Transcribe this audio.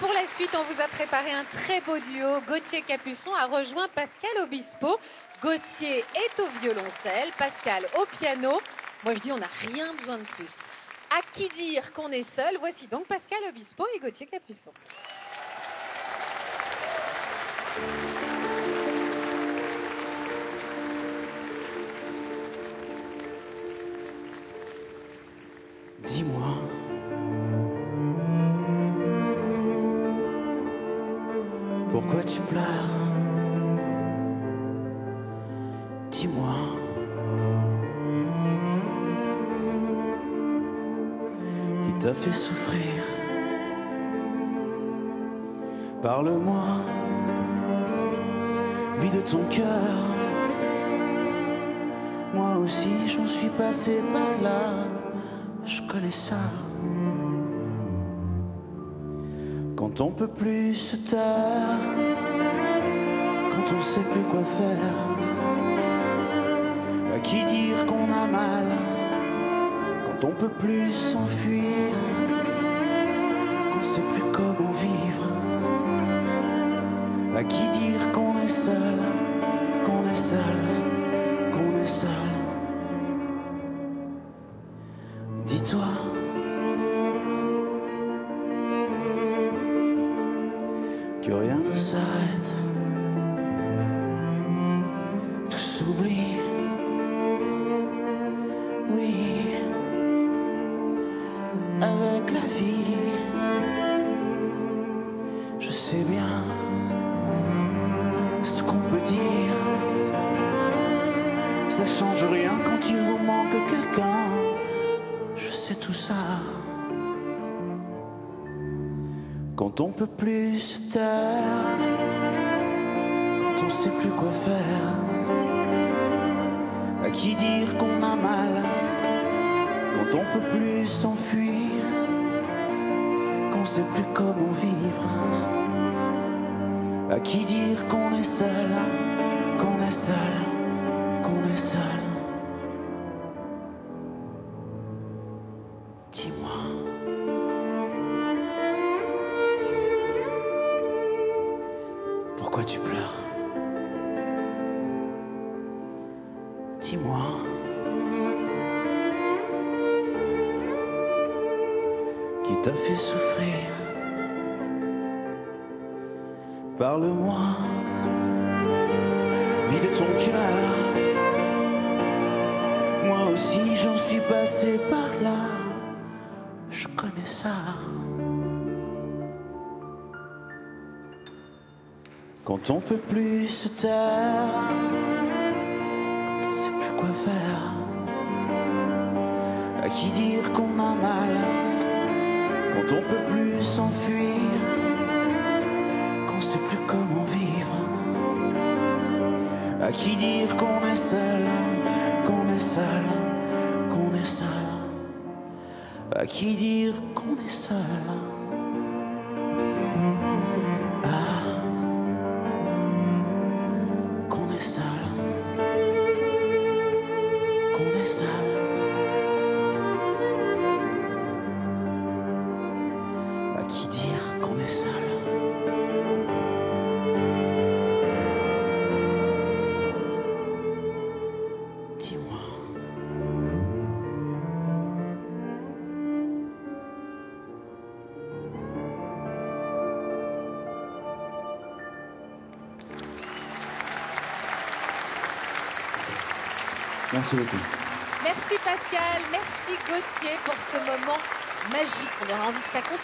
pour la suite, on vous a préparé un très beau duo. Gauthier Capuçon a rejoint Pascal Obispo. Gauthier est au violoncelle, Pascal au piano. Moi, je dis, on n'a rien besoin de plus. À qui dire qu'on est seul? Voici donc Pascal Obispo et Gauthier Capuçon. Dis-moi. Pourquoi tu pleures? Dis-moi. Qui t'a fait souffrir? Parle-moi. Vide ton cœur. Moi aussi j'en suis passé par là. Je connais ça. Quand on peut plus se taire, quand on sait plus quoi faire, à qui dire qu'on a mal, quand on peut plus s'enfuir, qu'on sait plus comment vivre, à qui dire qu'on est seul, s'arrête. Tout s'oublie. Oui, avec la vie, je sais bien ce qu'on peut dire. Ça change rien quand il vous manque quelqu'un. Je sais tout ça. Quand on peut plus se taire, quand on sait plus quoi faire, à qui dire qu'on a mal, quand on peut plus s'enfuir, qu'on sait plus comment vivre, à qui dire qu'on est seul, qu'on est seul, qu'on est seul. Dis-moi. Pourquoi tu pleures Dis-moi. Qui t'a fait souffrir Parle-moi. Vide ton cœur. Moi aussi j'en suis passé par là. Je connais ça. Quand on peut plus se taire, quand on sait plus quoi faire, à qui dire qu'on a mal, quand on peut plus s'enfuir, qu'on sait plus comment vivre, à qui dire qu'on est seul, qu'on est seul, qu'on est seul, à qui dire qu'on est seul. Seul Dis-moi. Merci beaucoup. Merci Pascal, merci Gauthier pour ce moment magique. On aura envie que ça continue.